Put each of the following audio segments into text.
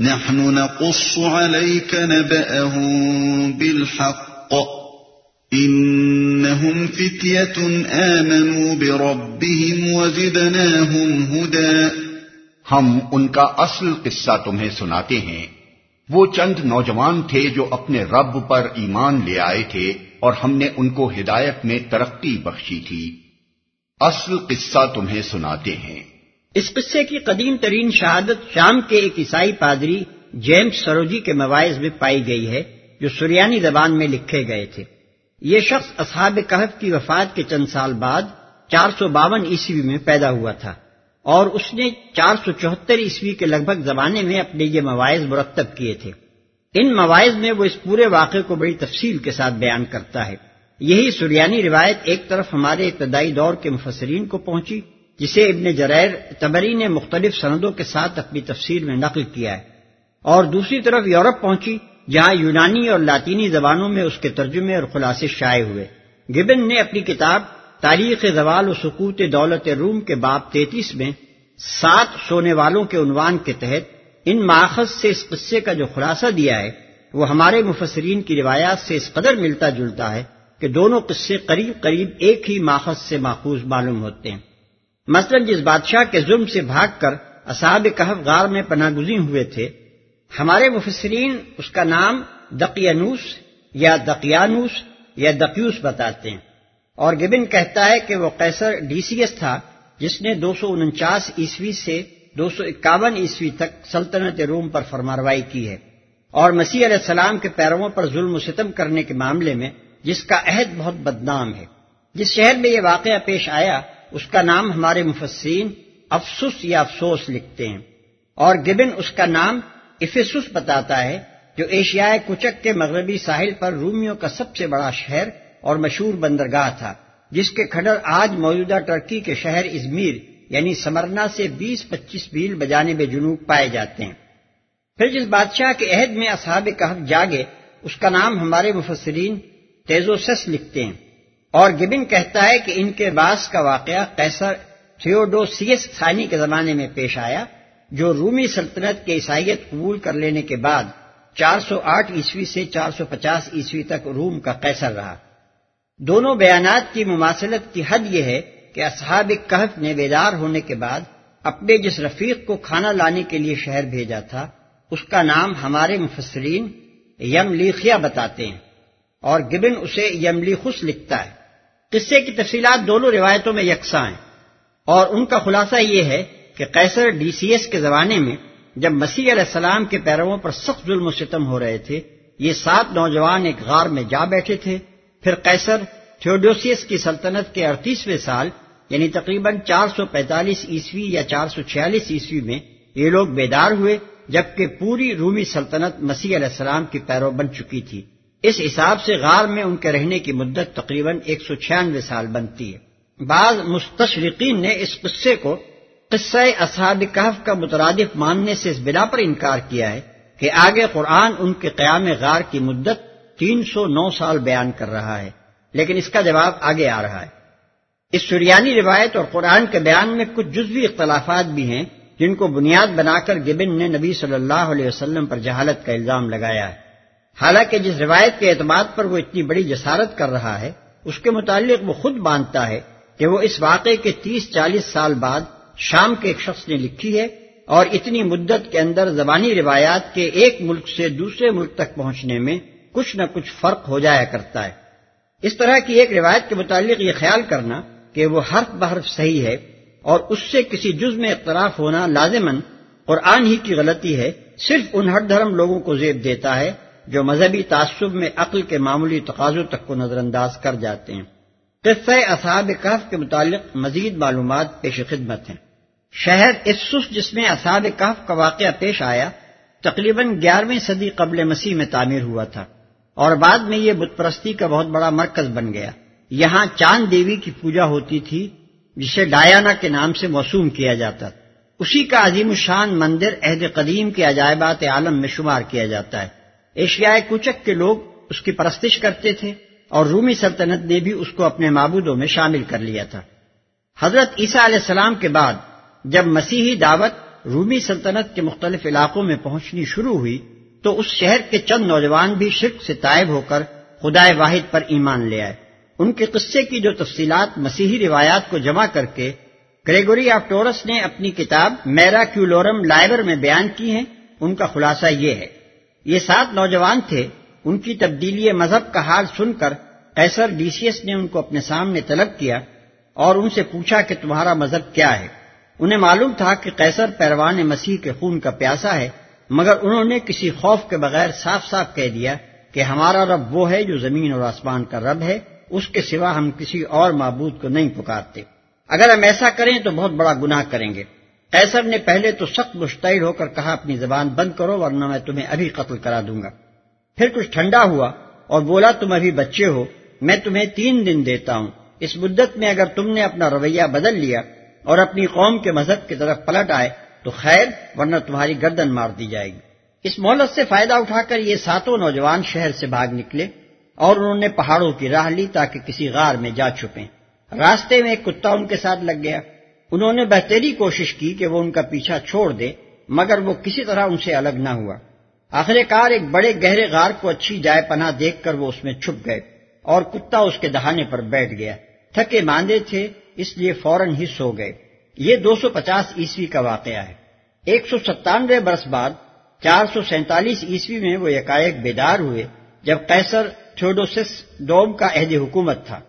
نحن نقص عليك نبأهم بالحق. إنهم فتية آمنوا بربهم وزدناهم هدى. ہم ان کا اصل قصہ تمہیں سناتے ہیں۔ وہ چند نوجوان تھے جو اپنے رب پر ایمان لے آئے تھے اور ہم نے ان کو ہدایت میں ترقی بخشی تھی۔ اصل قصہ تمہیں سناتے ہیں۔ اس قصے کی قدیم ترین شہادت شام کے ایک عیسائی پادری جیمس سروجی کے مواعظ میں پائی گئی ہے، جو سریانی زبان میں لکھے گئے تھے۔ یہ شخص اصحاب کہف کی وفات کے چند سال بعد چار سو باون عیسوی میں پیدا ہوا تھا اور اس نے چار سو چوہتر عیسوی کے لگ بھگ زمانے میں اپنے یہ مواعظ مرتب کیے تھے۔ ان مواعظ میں وہ اس پورے واقعے کو بڑی تفصیل کے ساتھ بیان کرتا ہے۔ یہی سریانی روایت ایک طرف ہمارے ابتدائی دور کے مفسرین کو پہنچی جسے ابن جریر تبری نے مختلف سندوں کے ساتھ اپنی تفسیر میں نقل کیا ہے۔ اور دوسری طرف یورپ پہنچی، جہاں یونانی اور لاطینی زبانوں میں اس کے ترجمے اور خلاصے شائع ہوئے۔ گبن نے اپنی کتاب تاریخ زوال و سکوت دولت روم کے باب تینتیس میں سات سونے والوں کے عنوان کے تحت ان ماخذ سے اس قصے کا جو خلاصہ دیا ہے، وہ ہمارے مفسرین کی روایات سے اس قدر ملتا جلتا ہے کہ دونوں قصے قریب قریب ایک ہی ماخذ سے ماخوذ معلوم ہوتے ہیں۔ مثلا جس بادشاہ کے ظلم سے بھاگ کر اصحاب کہف غار میں پناہ گزین ہوئے تھے، ہمارے مفسرین اس کا نام دقیانوس یا دقیانوس یا دقیوس بتاتے ہیں۔ اور گبن کہتا ہے کہ وہ قیصر ڈی سی ایس تھا، جس نے دو سو انچاس عیسوی سے دو سو اکاون عیسوی تک سلطنت روم پر فرماروائی کی ہے۔ اور مسیح علیہ السلام کے پیرووں پر ظلم و ستم کرنے کے معاملے میں جس کا عہد بہت بدنام ہے۔ جس شہر میں یہ واقعہ پیش آیا اس کا نام ہمارے مفسرین افسوس یا افسوس لکھتے ہیں اور گبن اس کا نام افسوس بتاتا ہے جو ایشیائے کچک کے مغربی ساحل پر رومیوں کا سب سے بڑا شہر اور مشہور بندرگاہ تھا، جس کے کھڈر آج موجودہ ٹرکی کے شہر ازمیر یعنی سمرنا سے بیس پچیس بیل بجانے میں جنوب پائے جاتے ہیں۔ پھر جس بادشاہ کے عہد میں اصحاب کہف جاگے اس کا نام ہمارے مفسرین تیزوسس لکھتے ہیں۔ اور گبن کہتا ہے کہ ان کے باس کا واقعہ قیصر تھیوڈوسیس ثانی کے زمانے میں پیش آیا، جو رومی سلطنت کے عیسائیت قبول کر لینے کے بعد چار سو آٹھ عیسوی سے چار سو پچاس عیسوی تک روم کا قیصر رہا۔ دونوں بیانات کی مماثلت کی حد یہ ہے کہ اصحاب کہف نے بیدار ہونے کے بعد اپنے جس رفیق کو کھانا لانے کے لیے شہر بھیجا تھا، اس کا نام ہمارے مفسرین یم لیخیا بتاتے ہیں اور گبن اسے یملی خس لکھتا ہے۔ قصے کی تفصیلات دونوں روایتوں میں یکساں ہیں۔ اور ان کا خلاصہ یہ ہے کہ قیصر ڈی سی ایس کے زمانے میں جب مسیح علیہ السلام کے پیرووں پر سخت ظلم و ستم ہو رہے تھے، یہ سات نوجوان ایک غار میں جا بیٹھے تھے۔ پھر قیصر تھیوڈوسیس کی سلطنت کے اڑتیسویں سال یعنی تقریباً چار سو پینتالیس عیسوی یا چار سو چھیالیس عیسوی میں، یہ لوگ بیدار ہوئے، جبکہ پوری رومی سلطنت مسیح علیہ السلام کی پیرو بن چکی تھی۔ اس حساب سے غار میں ان کے رہنے کی مدت تقریباً ایک سو چھیانوے سال بنتی ہے۔ بعض مستشرقین نے اس قصے کو قصہ اصحاب کہف کا مترادف ماننے سے اس بنا پر انکار کیا ہے کہ آگے قرآن ان کے قیام غار کی مدت تین سو نو سال بیان کر رہا ہے، لیکن اس کا جواب آگے آ رہا ہے۔ اس سریانی روایت اور قرآن کے بیان میں کچھ جزوی اختلافات بھی ہیں جن کو بنیاد بنا کر گبن نے نبی صلی اللہ علیہ وسلم پر جہالت کا الزام لگایا ہے۔ حالانکہ جس روایت کے اعتماد پر وہ اتنی بڑی جسارت کر رہا ہے، اس کے متعلق وہ خود مانتا ہے کہ وہ اس واقعے کے تیس چالیس سال بعد شام کے ایک شخص نے لکھی ہے اور اتنی مدت کے اندر زبانی روایات کے ایک ملک سے دوسرے ملک تک پہنچنے میں کچھ نہ کچھ فرق ہو جایا کرتا ہے۔ اس طرح کی ایک روایت کے متعلق یہ خیال کرنا کہ وہ حرف بحرف صحیح ہے اور اس سے کسی جز میں اختلاف ہونا لازمن قرآن ہی کی غلطی ہے، صرف ان ہر دھرم لوگوں کو زیب دیتا ہے جو مذہبی تعصب میں عقل کے معمولی تقاضوں تک کو نظر انداز کر جاتے ہیں۔ قصہ اصحاب کہف کے متعلق مزید معلومات پیش خدمت ہیں۔ شہر اسس جس میں اصحاب کہف کا واقعہ پیش آیا، تقریباً گیارہویں صدی قبل مسیح میں تعمیر ہوا تھا۔ اور بعد میں یہ بت پرستی کا بہت بڑا مرکز بن گیا۔ یہاں چاند دیوی کی پوجا ہوتی تھی، جسے ڈایانا کے نام سے موسوم کیا جاتا۔ اسی کا عظیم الشان مندر عہد قدیم کے عجائبات عالم میں شمار کیا جاتا ہے۔ ایشیائے کوچک کے لوگ اس کی پرستش کرتے تھے اور رومی سلطنت نے بھی اس کو اپنے معبودوں میں شامل کر لیا تھا۔ حضرت عیسیٰ علیہ السلام کے بعد جب مسیحی دعوت رومی سلطنت کے مختلف علاقوں میں پہنچنی شروع ہوئی تو اس شہر کے چند نوجوان بھی شرک سے تائب ہو کر خدائے واحد پر ایمان لے آئے۔ ان کے قصے کی جو تفصیلات مسیحی روایات کو جمع کر کے گریگوری آف ٹورس نے اپنی کتاب میرا کیولورم لائبر میں بیان کی ہیں، ان کا خلاصہ یہ ہے۔ یہ سات نوجوان تھے، ان کی تبدیلی مذہب کا حال سن کر ایسر ڈی سی ایس نے ان کو اپنے سامنے طلب کیا اور ان سے پوچھا کہ تمہارا مذہب کیا ہے۔ انہیں معلوم تھا کہ قیصر پیروان مسیح کے خون کا پیاسا ہے، مگر انہوں نے کسی خوف کے بغیر صاف صاف کہہ دیا کہ ہمارا رب وہ ہے جو زمین اور آسمان کا رب ہے، اس کے سوا ہم کسی اور معبود کو نہیں پکارتے۔ اگر ہم ایسا کریں تو بہت بڑا گناہ کریں گے۔ قیصر نے پہلے تو سخت مشتعل ہو کر کہا، اپنی زبان بند کرو ورنہ میں تمہیں ابھی قتل کرا دوں گا۔ پھر کچھ ٹھنڈا ہوا اور بولا، تم ابھی بچے ہو، میں تمہیں تین دن دیتا ہوں۔ اس مدت میں اگر تم نے اپنا رویہ بدل لیا اور اپنی قوم کے مذہب کی طرف پلٹ آئے، تو خیر، ورنہ تمہاری گردن مار دی جائے گی۔ اس مہلت سے فائدہ اٹھا کر یہ ساتوں نوجوان شہر سے بھاگ نکلے اور انہوں نے پہاڑوں کی راہ لی تاکہ کسی غار میں جا چھپیں۔ راستے میں ایک کتا ان کے ساتھ لگ گیا۔ انہوں نے بہتری کوشش کی کہ وہ ان کا پیچھا چھوڑ دے، مگر وہ کسی طرح ان سے الگ نہ ہوا۔ آخر کار ایک بڑے گہرے غار کو اچھی جائے پناہ دیکھ کر وہ اس میں چھپ گئے اور کتا اس کے دہانے پر بیٹھ گیا۔ تھکے ماندے تھے، اس لیے فوراً ہی سو گئے۔ یہ دو سو پچاس عیسوی کا واقعہ ہے۔ ایک سو ستانوے برس بعد، چار سو سینتالیس عیسوی میں وہ یکائک بیدار ہوئے جب قیصر تھوڈوسس ڈوم کا عہد حکومت تھا۔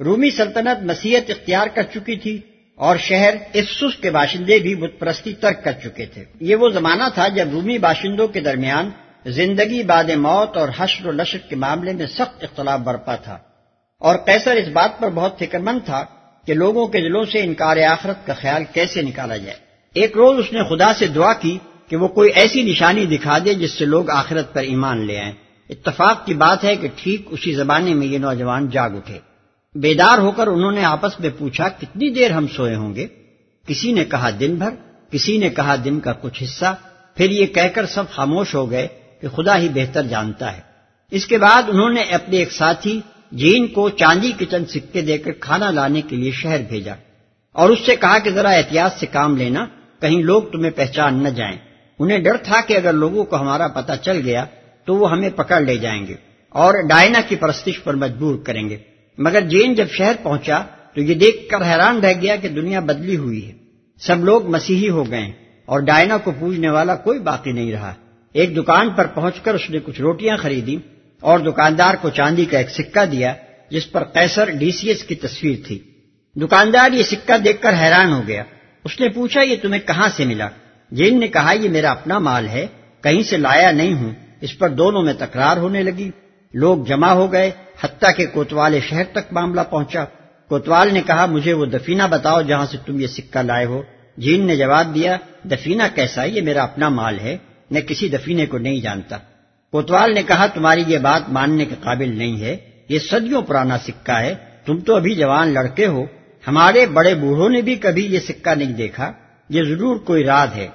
رومی سلطنت مسیحت اختیار کر چکی تھی۔ اور شہر افسوس کے باشندے بھی بت پرستی ترک کر چکے تھے۔ یہ وہ زمانہ تھا جب رومی باشندوں کے درمیان زندگی بعد موت اور حشر و لشر کے معاملے میں سخت اختلاف برپا تھا۔ اور قیصر اس بات پر بہت فکر مند تھا کہ لوگوں کے دلوں سے انکار آخرت کا خیال کیسے نکالا جائے۔ ایک روز اس نے خدا سے دعا کی کہ وہ کوئی ایسی نشانی دکھا دے جس سے لوگ آخرت پر ایمان لے آئیں۔ اتفاق کی بات ہے کہ ٹھیک اسی زمانے میں یہ نوجوان جاگ اٹھے۔ بیدار ہو کر انہوں نے آپس میں پوچھا، کتنی دیر ہم سوئے ہوں گے؟ کسی نے کہا دن بھر، کسی نے کہا دن کا کچھ حصہ۔ پھر یہ کہہ کر سب خاموش ہو گئے کہ خدا ہی بہتر جانتا ہے۔ اس کے بعد انہوں نے اپنے ایک ساتھی، جین کو چاندی کے چند سکے دے کر کھانا لانے کے لیے شہر بھیجا۔ اور اس سے کہا کہ ذرا احتیاط سے کام لینا، کہیں لوگ تمہیں پہچان نہ جائیں۔ انہیں ڈر تھا کہ اگر لوگوں کو ہمارا پتہ چل گیا تو وہ ہمیں پکڑ لے جائیں گے اور ڈائنا کی پرستش پر مجبور کریں گے۔ مگر جین جب شہر پہنچا تو یہ دیکھ کر حیران رہ گیا کہ دنیا بدلی ہوئی ہے۔ سب لوگ مسیحی ہو گئے اور ڈائنا کو پوجنے والا کوئی باقی نہیں رہا۔ ایک دکان پر پہنچ کر اس نے کچھ روٹیاں خریدی اور دکاندار کو چاندی کا ایک سکہ دیا جس پر قیصر ڈی سی ایس کی تصویر تھی۔ دکاندار یہ سکہ دیکھ کر حیران ہو گیا۔ اس نے پوچھا، یہ تمہیں کہاں سے ملا؟ جین نے کہا، یہ میرا اپنا مال ہے، کہیں سے لایا نہیں ہوں، اس پر دونوں میں تکرار ہونے لگی۔ لوگ جمع ہو گئے حتیٰ کہ کوتوال شہر تک معاملہ پہنچا۔ کوتوال نے کہا، مجھے وہ دفینہ بتاؤ جہاں سے تم یہ سکہ لائے ہو۔ جین نے جواب دیا، دفینہ کیسا یہ میرا اپنا مال ہے، میں کسی دفینے کو نہیں جانتا۔ کوتوال نے کہا، تمہاری یہ بات ماننے کے قابل نہیں ہے۔ یہ صدیوں پرانا سکہ ہے، تم تو ابھی جوان لڑکے ہو۔ ہمارے بڑے بوڑھوں نے بھی کبھی یہ سکہ نہیں دیکھا۔ یہ ضرور کوئی رات ہے۔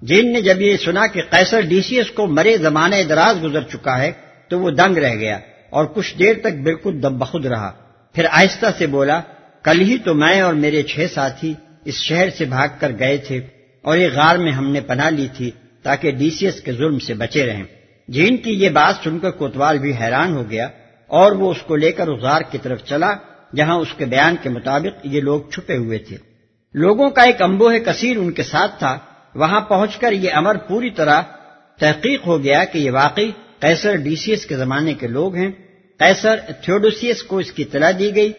جین نے جب یہ سنا کہ قیصر ڈی سی ایس کو مرے زمانے دراز گزر چکا ہے، تو وہ دنگ رہ گیا۔ اور کچھ دیر تک بالکل دب بخود رہا۔ پھر آہستہ سے بولا، کل ہی تو میں اور میرے چھ ساتھی اس شہر سے بھاگ کر گئے تھے اور یہ غار میں ہم نے پناہ لی تھی تاکہ ڈی سی ایس کے ظلم سے بچے رہیں۔ جین کی یہ بات سن کر کوتوال بھی حیران ہو گیا اور وہ اس کو لے کر اس غار کی طرف چلا، جہاں اس کے بیان کے مطابق یہ لوگ چھپے ہوئے تھے۔ لوگوں کا ایک امبوہ کثیر ان کے ساتھ تھا۔ وہاں پہنچ کر یہ امر پوری طرح تحقیق ہو گیا کہ یہ واقعی قیصر ڈی سی ایس کے زمانے کے لوگ ہیں۔ قیصر تھیوڈوسیس کو اس کی اطلاع دی گئی۔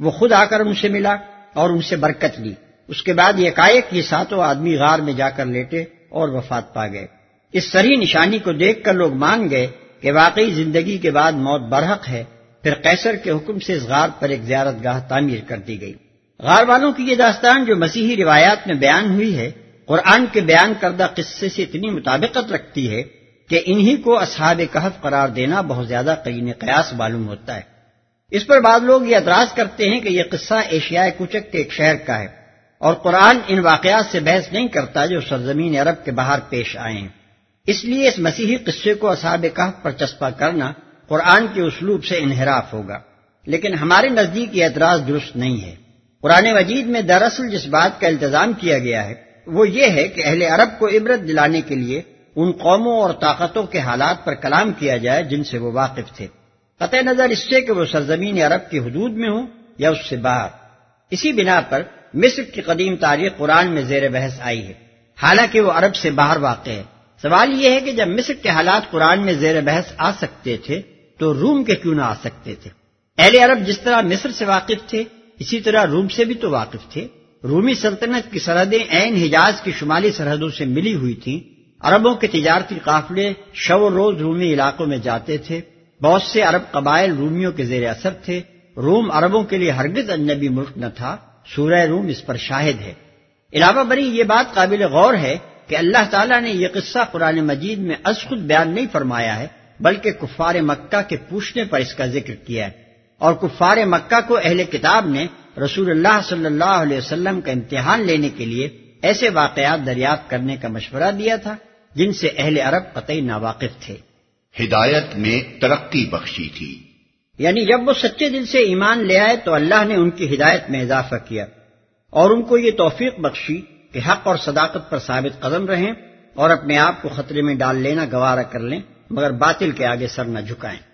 وہ خود آ کر ان سے ملا اور ان سے برکت لی۔ اس کے بعد یہ کائک یہ ساتوں آدمی غار میں جا کر لیٹے اور وفات پا گئے۔ اس سری نشانی کو دیکھ کر لوگ مان گئے کہ واقعی زندگی کے بعد موت برحق ہے۔ پھر قیصر کے حکم سے اس غار پر ایک زیارت گاہ تعمیر کر دی گئی۔ غار والوں کی یہ داستان جو مسیحی روایات میں بیان ہوئی ہے، قرآن کے بیان کردہ قصے سے اتنی مطابقت رکھتی ہے کہ انہی کو اصحاب کہف قرار دینا بہت زیادہ قین قیاس معلوم ہوتا ہے۔ اس پر بعض لوگ یہ اعتراض کرتے ہیں کہ یہ قصہ ایشیائے کچک کے ایک شہر کا ہے اور قرآن ان واقعات سے بحث نہیں کرتا جو سرزمین عرب کے باہر پیش آئے ہیں۔ اس لیے اس مسیحی قصے کو اصحاب کہف پر چسپا کرنا قرآن کے اسلوب سے انحراف ہوگا۔ لیکن ہمارے نزدیک یہ اعتراض درست نہیں ہے۔ قرآن مجید میں دراصل جس بات کا التظام کیا گیا ہے وہ یہ ہے کہ اہل عرب کو عبرت دلانے کے لیے ان قوموں اور طاقتوں کے حالات پر کلام کیا جائے جن سے وہ واقف تھے۔ قطع نظر اس سے کہ وہ سرزمین عرب کی حدود میں ہوں یا اس سے باہر۔ اسی بنا پر مصر کی قدیم تاریخ قرآن میں زیر بحث آئی ہے۔ حالانکہ وہ عرب سے باہر واقع ہے۔ سوال یہ ہے کہ جب مصر کے حالات قرآن میں زیر بحث آ سکتے تھے، تو روم کے کیوں نہ آ سکتے تھے؟ اہل عرب جس طرح مصر سے واقف تھے، اسی طرح روم سے بھی تو واقف تھے۔ رومی سلطنت کی سرحدیں عین حجاز کی شمالی سرحدوں سے ملی ہوئی تھیں۔ عربوں کے تجارتی قافلے شو و روز رومی علاقوں میں جاتے تھے۔ بہت سے عرب قبائل رومیوں کے زیر اثر تھے۔ روم عربوں کے لیے ہرگز اجنبی ملک نہ تھا۔ سورہ روم اس پر شاہد ہے۔ علاوہ بری یہ بات قابل غور ہے کہ اللہ تعالیٰ نے یہ قصہ قرآن مجید میں از خود بیان نہیں فرمایا ہے، بلکہ کفار مکہ کے پوچھنے پر اس کا ذکر کیا ہے۔ اور کفار مکہ کو اہل کتاب نے رسول اللہ صلی اللہ علیہ وسلم کا امتحان لینے کے لیے ایسے واقعات دریافت کرنے کا مشورہ دیا تھا۔ جن سے اہل عرب قطعی ناواقف تھے۔ ہدایت میں ترقی بخشی تھی۔ یعنی جب وہ سچے دل سے ایمان لے آئے تو اللہ نے ان کی ہدایت میں اضافہ کیا اور ان کو یہ توفیق بخشی کہ حق اور صداقت پر ثابت قدم رہیں اور اپنے آپ کو خطرے میں ڈال لینا گوارا کر لیں مگر باطل کے آگے سر نہ جھکائیں۔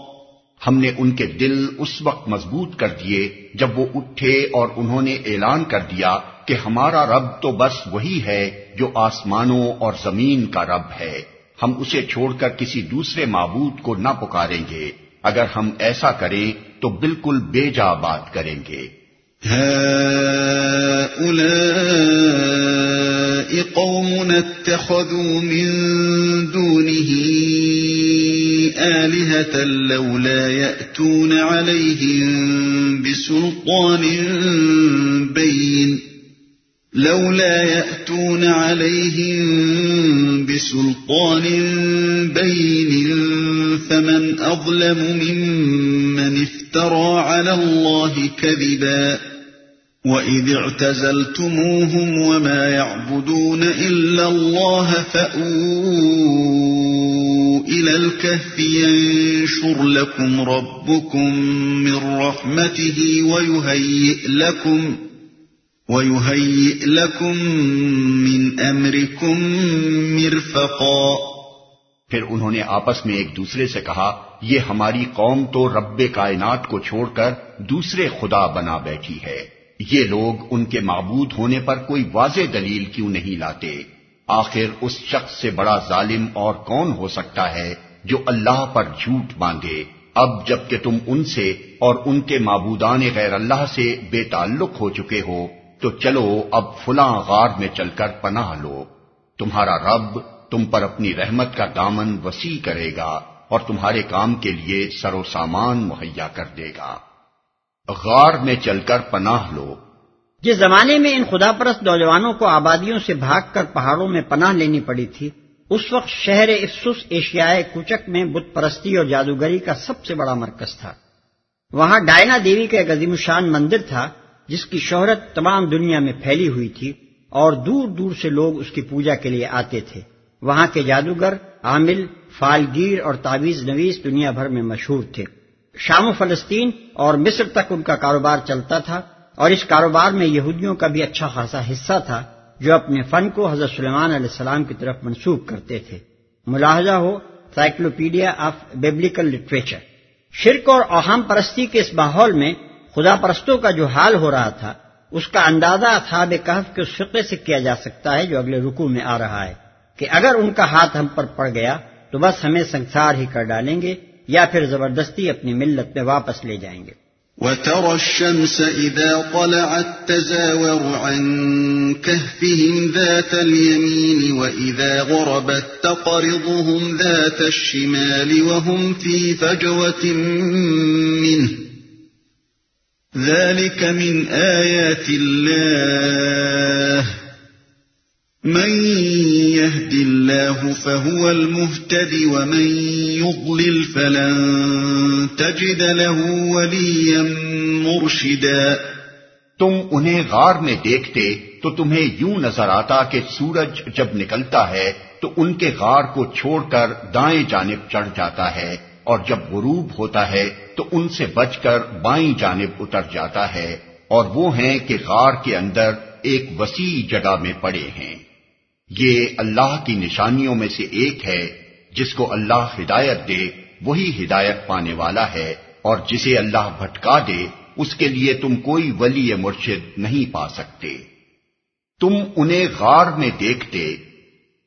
ہم نے ان کے دل اس وقت مضبوط کر دیے جب وہ اٹھے اور انہوں نے اعلان کر دیا کہ ہمارا رب تو بس وہی ہے جو آسمانوں اور زمین کا رب ہے۔ ہم اسے چھوڑ کر کسی دوسرے معبود کو نہ پکاریں گے۔ اگر ہم ایسا کریں تو بالکل بے جا بات کریں گے۔ قوم اتخذوا من دونه آلهة لولا يأتون عليهم بسلطان بين لولا يأتون عليهم بسلطان بين فمن أظلم ممن افترى على الله كذبا وإذ اعتزلتموهم وما يعبدون إلا الله فأووا إلى الكهف ينشر لكم ربكم من رحمته ويهيئ لكم ويهيئ لكم من أمركم مرفقا پھر انہوں نے آپس میں ایک دوسرے سے کہا، یہ ہماری قوم تو رب کائنات کو چھوڑ کر دوسرے خدا بنا بیٹھی ہے۔ یہ لوگ ان کے معبود ہونے پر کوئی واضح دلیل کیوں نہیں لاتے؟ آخر اس شخص سے بڑا ظالم اور کون ہو سکتا ہے جو اللہ پر جھوٹ باندھے اب جبکہ تم ان سے اور ان کے معبودان غیر اللہ سے بے تعلق ہو چکے ہو، تو چلو اب فلاں غار میں چل کر پناہ لو۔ تمہارا رب تم پر اپنی رحمت کا دامن وسیع کرے گا اور تمہارے کام کے لیے سر و سامان مہیا کر دے گا۔ غار میں چل کر پناہ لو۔ جس زمانے میں ان خدا پرست نوجوانوں کو آبادیوں سے بھاگ کر پہاڑوں میں پناہ لینی پڑی تھی، اس وقت شہر افسوس ایشیائے کوچک میں بت پرستی اور جادوگری کا سب سے بڑا مرکز تھا۔ وہاں ڈائنا دیوی کا ایک عظیم شان مندر تھا، جس کی شہرت تمام دنیا میں پھیلی ہوئی تھی اور دور دور سے لوگ اس کی پوجا کے لیے آتے تھے۔ وہاں کے جادوگر عامل، فالگیر اور تعویز نویز دنیا بھر میں مشہور تھے۔ شام و فلسطین اور مصر تک ان کا کاروبار چلتا تھا۔ اور اس کاروبار میں یہودیوں کا بھی اچھا خاصا حصہ تھا جو اپنے فن کو حضرت سلیمان علیہ السلام کی طرف منسوخ کرتے تھے۔ ملاحظہ ہو سائکلوپیڈیا آف بیبلیکل لٹریچر شرک اور اوہام پرستی کے اس ماحول میں خدا پرستوں کا جو حال ہو رہا تھا، اس کا اندازہ اصحاب کہف کے اس فقے سے کیا جا سکتا ہے جو اگلے رکو میں آ رہا ہے کہ اگر ان کا ہاتھ ہم پر پڑ گیا تو بس ہمیں سنسار ہی کر ڈالیں گے یا پھر زبردستی اپنی ملت میں واپس لے جائیں گے۔ وترى الشمس إذا طلعت تزاور عن كهفهم ذات اليمين وإذا غربت تقرضهم ذات الشمال وهم في فجوة منه. ذلك من آيات الله. من يهد الله فهو المهتد ومن يضلل فلن تجد له وليا مرشدا۔ تم انہیں غار میں دیکھتے تو تمہیں یوں نظر آتا کہ سورج جب نکلتا ہے تو ان کے غار کو چھوڑ کر دائیں جانب چڑھ جاتا ہے، اور جب غروب ہوتا ہے تو ان سے بچ کر بائیں جانب اتر جاتا ہے، اور وہ ہیں کہ غار کے اندر ایک وسیع جگہ میں پڑے ہیں۔ یہ اللہ کی نشانیوں میں سے ایک ہے۔ جس کو اللہ ہدایت دے وہی ہدایت پانے والا ہے اور جسے اللہ بھٹکا دے اس کے لیے تم کوئی ولی مرشد نہیں پا سکتے۔ تم انہیں غار میں دیکھتے۔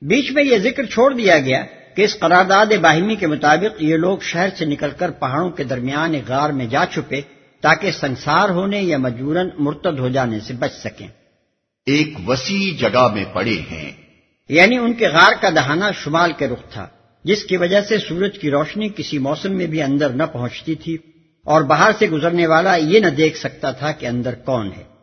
بیچ میں یہ ذکر چھوڑ دیا گیا کہ اس قرارداد باہمی کے مطابق یہ لوگ شہر سے نکل کر پہاڑوں کے درمیان غار میں جا چھپے تاکہ سنسار ہونے یا مجبوراً مرتد ہو جانے سے بچ سکیں۔ ایک وسیع جگہ میں پڑے ہیں۔ یعنی ان کے غار کا دہانا شمال کے رخ تھا۔ جس کی وجہ سے سورج کی روشنی کسی موسم میں بھی اندر نہ پہنچتی تھی اور باہر سے گزرنے والا یہ نہ دیکھ سکتا تھا کہ اندر کون ہے۔